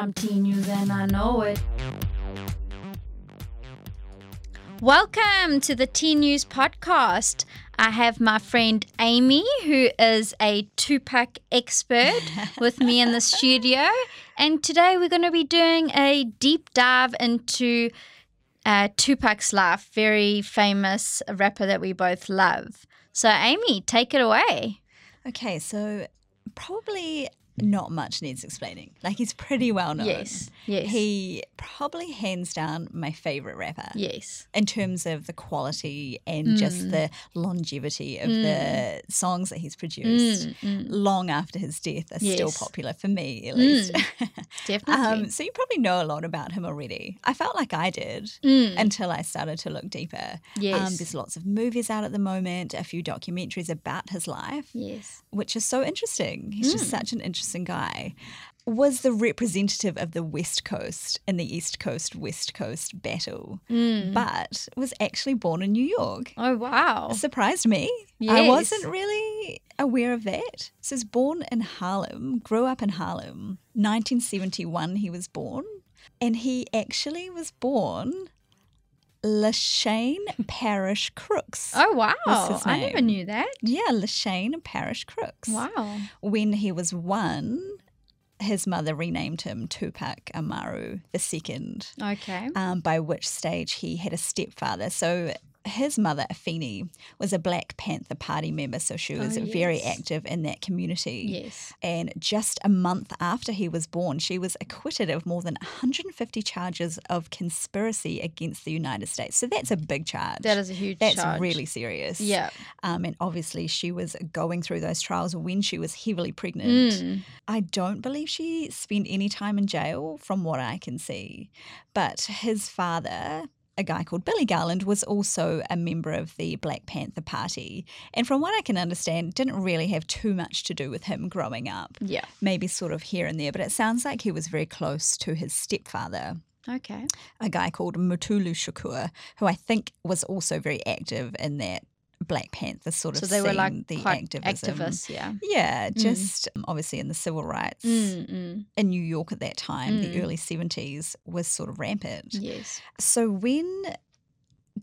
I'm T News and I know it. Welcome to the T News podcast. I have my friend Amy, who is a Tupac expert, with me in the studio. And today we're going to be doing a deep dive into uh, Tupac's life, very famous rapper that we both love. So, Amy, take it away. Okay, so probably not much needs explaining. Like he's pretty well known. Yes, yes. He probably hands down my favorite rapper. Yes. In terms of the quality and just Mm. the longevity of the songs that he's produced, long after his death, are still popular for me, at least. Definitely. um, so you probably know a lot about him already. I felt like I did Mm. until I started to look deeper. Um, Yes. there's lots of movies out at the moment, a few documentaries about his life yes. which is so interesting. He's just such an interesting guy. Was the representative of the West Coast in the East Coast West Coast battle, Mm. but was actually born in New York. Oh, wow. Surprised me. I wasn't really aware of that. So he's born in Harlem, grew up in Harlem. 1971 he was born. And he actually was born Lesane Parish Crooks. Oh, wow. I never knew that. Yeah, Lesane Parish Crooks. Wow. when he was one, his mother renamed him Tupac Amaru II, Okay. um, by which stage he had a stepfather. So his mother, Afeni, was a Black Panther Party member, so she was Oh, very active in that community. Yes. And just a month after he was born, she was acquitted of more than 150 charges of conspiracy against the United States. So that's a big charge. That is a huge charge. That's charge. really serious. Yeah. Um, and obviously, she was going through those trials when she was heavily pregnant. Mm. I don't believe she spent any time in jail, from what I can see. But his father, a guy called Billy Garland, was also a member of the Black Panther Party. And from what I can understand, didn't really have too much to do with him growing up. Yeah. Maybe sort of here and there, but it sounds like he was very close to his stepfather Okay. a guy called Mutulu Shakur, who I think was also very active in that Black Panther sort of So they were like the activism. activists. Yeah. Yeah, just um, obviously in the civil rights Mm, mm. in New York at that time, the Mm. early 70s was sort of rampant. Yes. So when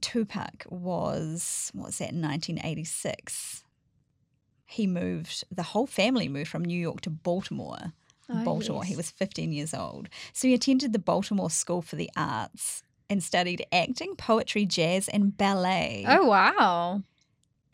Tupac was, what was that, 1986, he moved, the whole family moved from New York to Baltimore. Oh, Baltimore. He was 15 years old. So he attended the Baltimore School for the Arts and studied acting, poetry, jazz, and ballet, Oh, wow.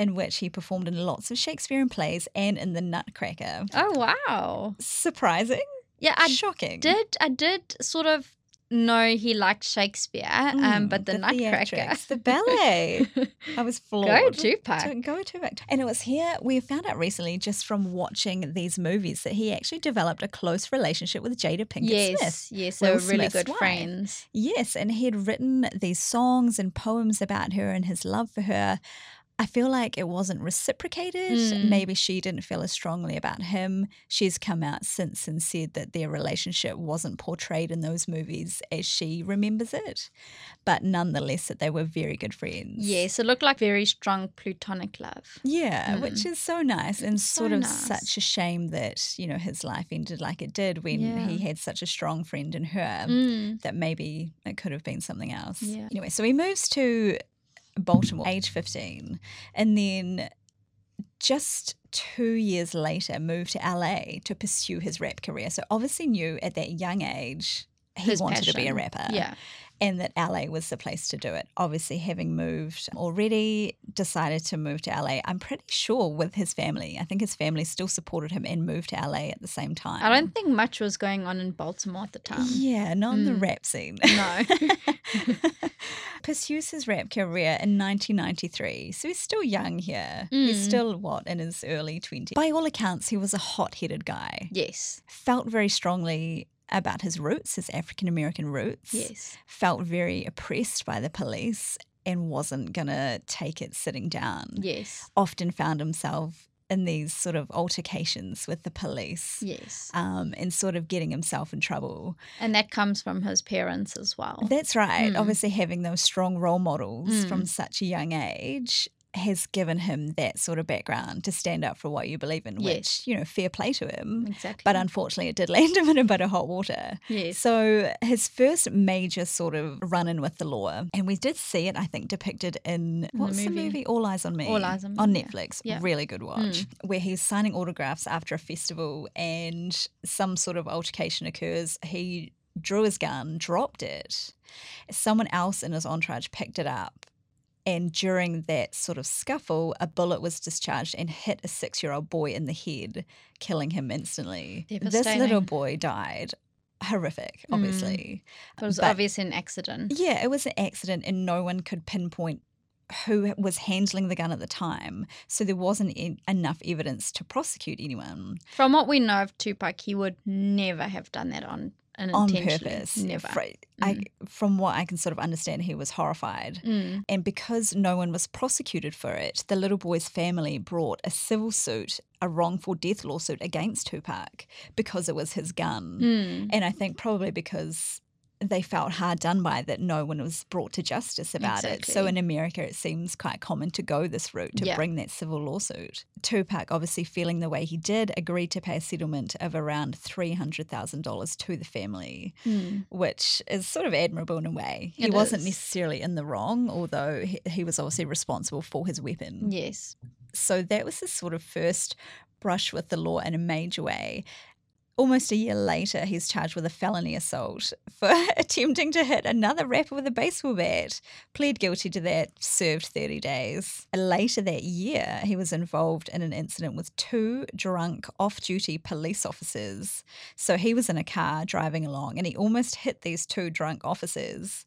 In which he performed in lots of Shakespearean plays and in the Nutcracker. Oh, wow. Surprising? Yeah, I Shocking. did. I did sort of know he liked Shakespeare, um, Mm, but the, Nutcracker. theatrics, the ballet. I was floored. Go Tupac. Go to it. And it was here we found out recently, just from watching these movies, that he actually developed a close relationship with Jada Pinkett Yes, Smith. yes, they were really Smith's good wife. friends. Yes, and he had written these songs and poems about her and his love for her. I feel like it wasn't reciprocated. Mm. Maybe she didn't feel as strongly about him. She's come out since and said that their relationship wasn't portrayed in those movies as she remembers it. But nonetheless, that they were very good friends. Yes, it looked like very strong platonic love. Yeah, which is so nice and So sort of nice. such a shame that, you know, his life ended like it did when Yeah. he had such a strong friend in her Mm. that maybe it could have been something else. Yeah. Anyway, so he moves to Baltimore, age 15, and then just two years later moved to LA to pursue his rap career. So obviously knew at that young age he His wanted to be a rapper Yeah. and that LA was the place to do it. Obviously, having moved already, decided to move to LA. I'm pretty sure with his family. I think his family still supported him and moved to LA at the same time. I don't think much was going on in Baltimore at the time. Yeah, not in the Mm. rap scene. No. Pursues his rap career in 1993. So he's still young here. He's Mm. still, what, in his early 20s. By all accounts, he was a hot headed guy. yes. Felt very strongly about his roots, his African American roots. Yes. Felt very oppressed by the police and wasn't going to take it sitting down. Yes. Often found himself in these sort of altercations with the police. Yes. Um, and sort of getting himself in trouble. And that comes from his parents as well. That's right. Mm. Obviously, having those strong role models Mm. from such a young age has given him that sort of background to stand up for what you believe in, which, you know, fair play to him. Exactly. But unfortunately, it did land him in a bit of hot water. yes. So, his first major sort of run in with the law, and we did see it, I think, depicted in the what's the movie? movie? All Eyez on Me. All Eyez on Me, yeah. Netflix. Yeah. Mm. Really good watch. Where he's signing autographs after a festival, and some sort of altercation occurs. He drew his gun, dropped it. Someone else in his entourage picked it up. And during that sort of scuffle, a bullet was discharged and hit a six year old boy in the head, killing him instantly. This little boy died. Horrific, Mm. obviously. But it was but- obviously an accident. Yeah, it was an accident, and no one could pinpoint who was handling the gun at the time. So there wasn't e- enough evidence to prosecute anyone From what we know of Tupac, he would never have done that on on purpose. Never. Fr- I, from what I can sort of understand, he was horrified. Mm. And because no one was prosecuted for it, the little boy's family brought a civil suit, a wrongful death lawsuit against Tupac because it was his gun. Mm. And I think probably because they felt hard done by that no one was brought to justice about it. So in America, it seems quite common to go this route to Yeah. bring that civil lawsuit. Tupac, obviously feeling the way he did, agreed to pay a settlement of around $300,000 to the family, Mm. which is sort of admirable in a way. He It wasn't is. necessarily in the wrong, although he, he was obviously responsible for his weapon. Yes. So that was his sort of first brush with the law in a major way. Almost a year later, he's charged with a felony assault for attempting to hit another rapper with a baseball bat. Pled guilty to that, served 30 days. Later that year, he was involved in an incident with two drunk off duty police officers. So he was in a car driving along and he almost hit these two drunk officers.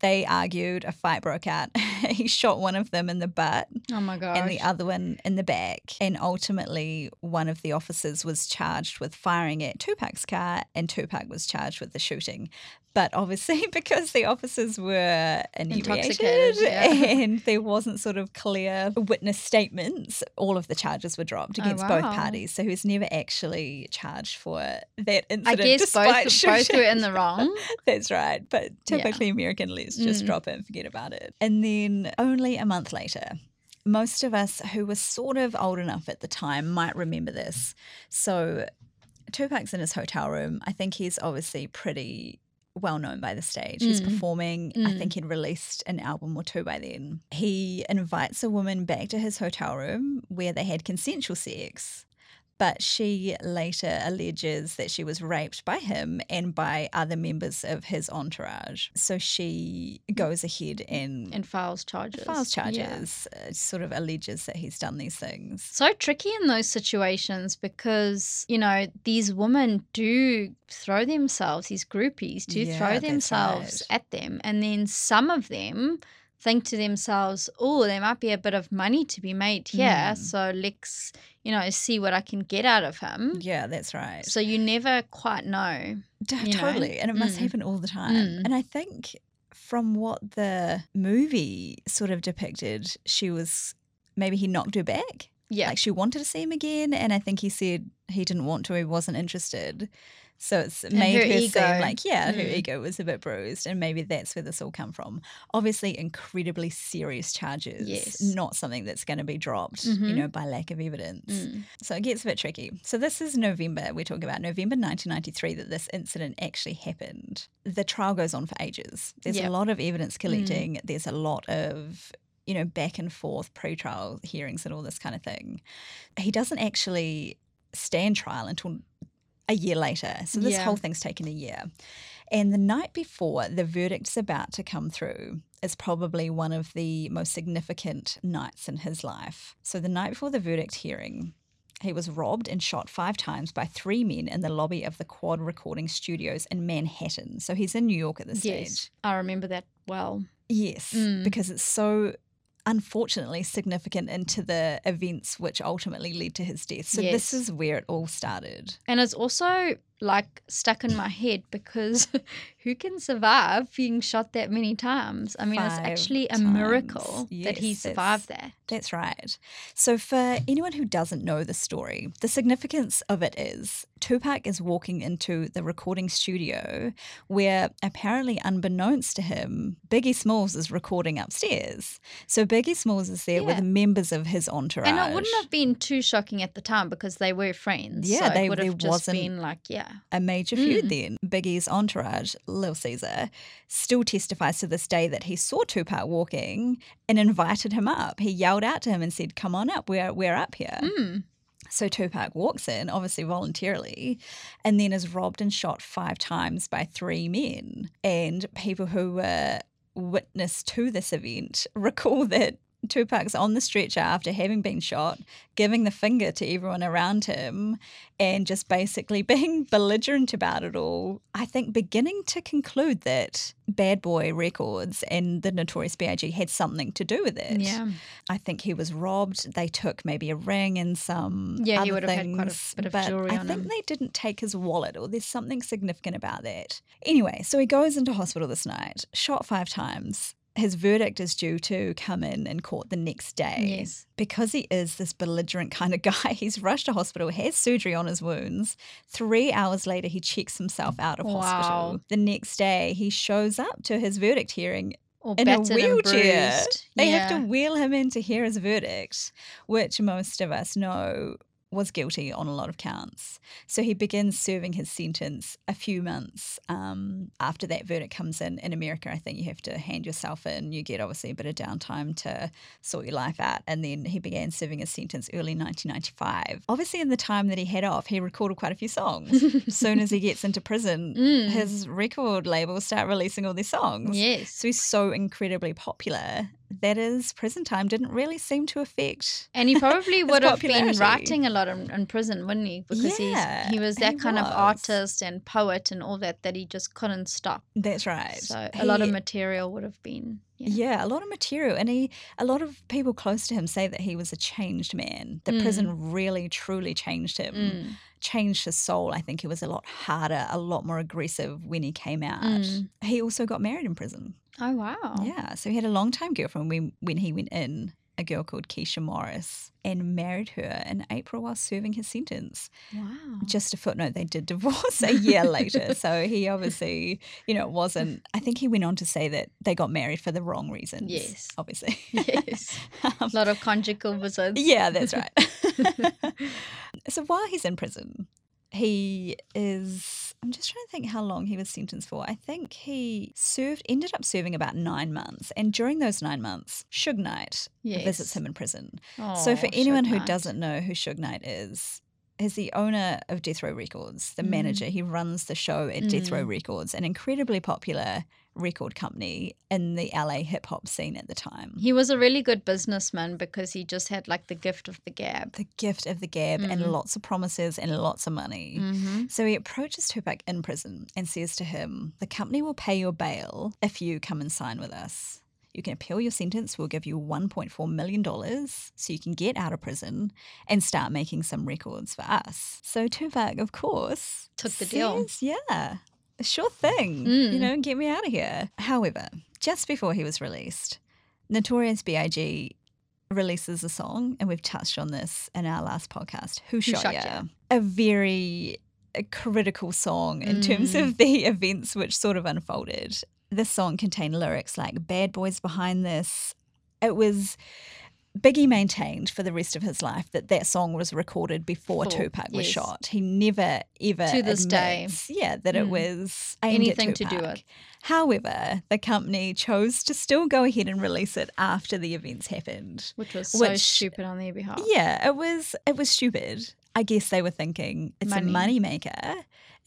They argued, a fight broke out. he shot one of them in the butt Oh my gosh. and the other one in the back. And ultimately, one of the officers was charged with firing at Tupac's car, and Tupac was charged with the shooting. But obviously, because the officers were inebriated Intoxicated, yeah. and there wasn't sort of clear witness statements, all of the charges were dropped Oh, against both parties. So he was never actually charged for that incident. I guess despite both, both were in the wrong. That's right. But Yeah. typically American, let's just Mm. drop it and forget about it. And then only a month later, most of us who were sort of old enough at the time might remember this. So Tupac's in his hotel room. I think he's obviously pretty well known by the stage. He's Mm. performing. I Mm. think he'd released an album or two by then. He invites a woman back to his hotel room where they had consensual sex. But she later alleges that she was raped by him and by other members of his entourage. So she goes ahead and, And files charges. files Yeah. charges, uh, sort of alleges that he's done these things. so tricky in those situations because you know these women do throw themselves these groupies do Yeah, throw themselves right. at them and then some of them think to themselves oh there might be a bit of money to be made here Mm. so let's you know see what i can get out of him Yeah, that's right. so you never quite know D- you know? totally. And it must Mm. happen all the time. Mm. And I think from what the movie sort of depicted, she was maybe he knocked her back. yeah Like she wanted to see him again. And I think he said he didn't want to, he wasn't interested. So it's made her her, ego. seem like, yeah, her Mm. ego was a bit bruised. And maybe that's where this all come from. Obviously, incredibly serious charges. Yes. Not something that's going to be dropped, you Mhm. know, by lack of evidence. Mm. So it gets a bit tricky. So this is November, we're talking about November 1993 that this incident actually happened. The trial goes on for ages. There's Yep. a lot of evidence collecting, there's a lot of you know, back and forth pre-trial hearings and all this kind of thing. He doesn't actually stand trial until a year later. So this Yeah. whole thing's taken a year. And the night before the verdict's about to come through is probably one of the most significant nights in his life. So the night before the verdict hearing, he was robbed and shot five times by three men in the lobby of the Quad Recording Studios in Manhattan. So he's in New York at this yes stage. i remember that well Yes, Mm. because it's so unfortunately significant into the events which ultimately led to his death. So this is where it all started. And it's also like stuck in my head because who can survive being shot that many times? I mean, it's actually a times. miracle that he survived that. That's right. So, for anyone who doesn't know the story, the significance of it is Tupac is walking into the recording studio where, apparently unbeknownst to him, Biggie Smalls is recording upstairs. So, Biggie Smalls is there Yeah. with members of his entourage. And it wouldn't have been too shocking at the time because they were friends. Yeah, so they- would have just been like, yeah. a major hmm. feud then. Biggie's entourage, Lil Caesar, still testifies to this day that he saw Tupac walking and invited him up. He yelled out to him and said, Come on up, we're, we're up here. Mm. So Tupac walks in, obviously voluntarily, and then is robbed and shot five times by three men. And people who were witness to this event recall that Tupac's on the stretcher after having been shot, giving the finger to everyone around him, and just basically being belligerent about it all. I think beginning to conclude that Bad Boy Records and the Notorious B.I.G. had something to do with it. Yeah. I think he was robbed. They took maybe a ring and some Yeah, he would have had quite a bit of but jewelry I think him. they didn't take his wallet, or there's something significant about that. Anyway, so he goes into hospital this night, shot five times. His verdict is due to come in in court the next day. Yes. Because he is this belligerent kind of guy, he's rushed to hospital, has surgery on his wounds. Three hours later, he checks himself out of Wow. hospital. The next day, he shows up to his verdict hearing Or in a wheelchair. They yeah. have to wheel him in to hear his verdict, which most of us know was guilty on a lot of counts. So he begins serving his sentence a few months um, after that verdict comes in. In America, I think you have to hand yourself in. You get obviously a bit of downtime to sort your life out. And then he began serving his sentence early 1995. Obviously, in the time that he had off, he recorded quite a few songs. as soon as he gets into prison, Mm. his record labels start releasing all these songs. Yes. So he's so incredibly popular that his prison time didn't really seem to affect. And he probably would have been writing a lot in, in prison, wouldn't he? Because Yeah, he's he was that he kind of artist and poet and all that that he just couldn't stop. That's right. So a lot of material would have been. Yeah. Yeah, a lot of material. And he a lot of people close to him say that he was a changed man. The Mm. prison really truly changed him. Mm. Changed his soul. I think he was a lot harder, a lot more aggressive when he came out. Mm. He also got married in prison. Oh wow. Yeah. So he had a long time girlfriend when when he went in, a girl called Keisha Morris, and married her in April while serving his sentence. Wow. Just a footnote, they did divorce a year later. So he obviously, you know, it wasn't, I think he went on to say that they got married for the wrong reasons. Yes. Obviously. Yes. Um, A lot of conjugal visits. yeah, that's right. so while he's in prison, he is, I'm just trying to think how long he was sentenced for. I think he served, ended up serving about nine months. And during those nine months, Suge Knight visits him in prison. Oh, So, for oh, anyone Suge who Knight. doesn't know who Suge Knight is, is the owner of Death Row Records, the Mm. manager. He runs the show at Death Row Records, an incredibly popular record company in the LA hip hop scene at the time. He was a really good businessman because he just had like the gift of the gab. The gift of the gab and Mm. lots of promises and lots of money. Mm-hmm. So he approaches Tupac in prison and says to him, The company will pay your bail if you come and sign with us. You can appeal your sentence. We'll give you $1.4 million so you can get out of prison and start making some records for us. So Tupac, of course, Took the deal. Yeah, sure thing. You Mm. know, get me out of here. However, just before he was released, Notorious B.I.G. releases a song, and we've touched on this in our last podcast, Who Shot, Shot Ya? Ya? A very uh, critical song in terms Mm. of the events which sort of unfolded. This song contained lyrics like Bad Boys Behind This. It was. Biggie maintained for the rest of his life that that song was recorded before Tupac was shot. He never ever To this day. yeah, that it Mm. was aimed at Anything to do it. However, the company chose to still go ahead and release it after the events happened. Which was so Which- stupid on their behalf. Yeah, it was it was stupid. I guess they were thinking it's Money. a money maker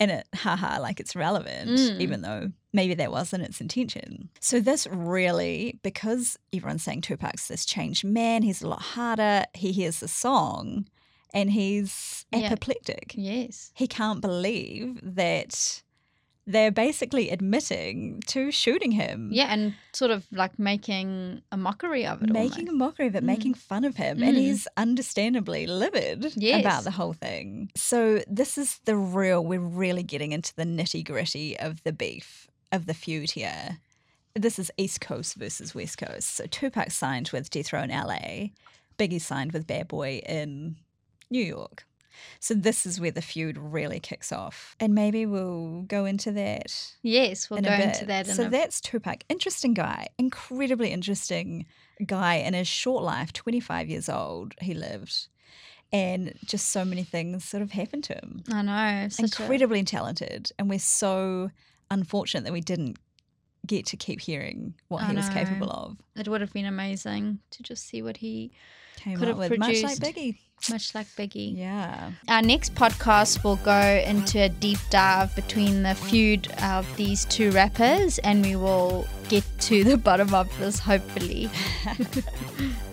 and it haha like it's relevant, Mm. even though maybe that wasn't its intention. So this really, because everyone's saying Tupac's this changed man, he's a lot harder, he hears the song and he's Yeah. apoplectic. Yes. He can't believe that they're basically admitting to shooting him. Yeah, and sort of like making a mockery of it. making a mockery of it, Mm. making fun of him, and Mm. he's understandably livid Yes. about the whole thing. So this is the real. We're really getting into the nitty gritty of the beef of the feud here. this is East Coast versus West Coast. So Tupac signed with Death Row in LA, Biggie signed with Bad Boy in New York. So this is where the feud really kicks off. And maybe we'll go into that. Yes, we'll in go into that in so a that's Tupac. Interesting guy. Incredibly interesting guy in his short life, 25 years old, he lived. And just so many things sort of happened to him. I know. Such a, Incredibly talented. And we're so unfortunate that we didn't get to keep hearing what I he was capable of. it would have been amazing to just see what he, Came Could up have with much like produced. Biggie. Much like Biggie. Yeah. Our next podcast will go into a deep dive between the feud of these two rappers, and we will get to the bottom of this hopefully.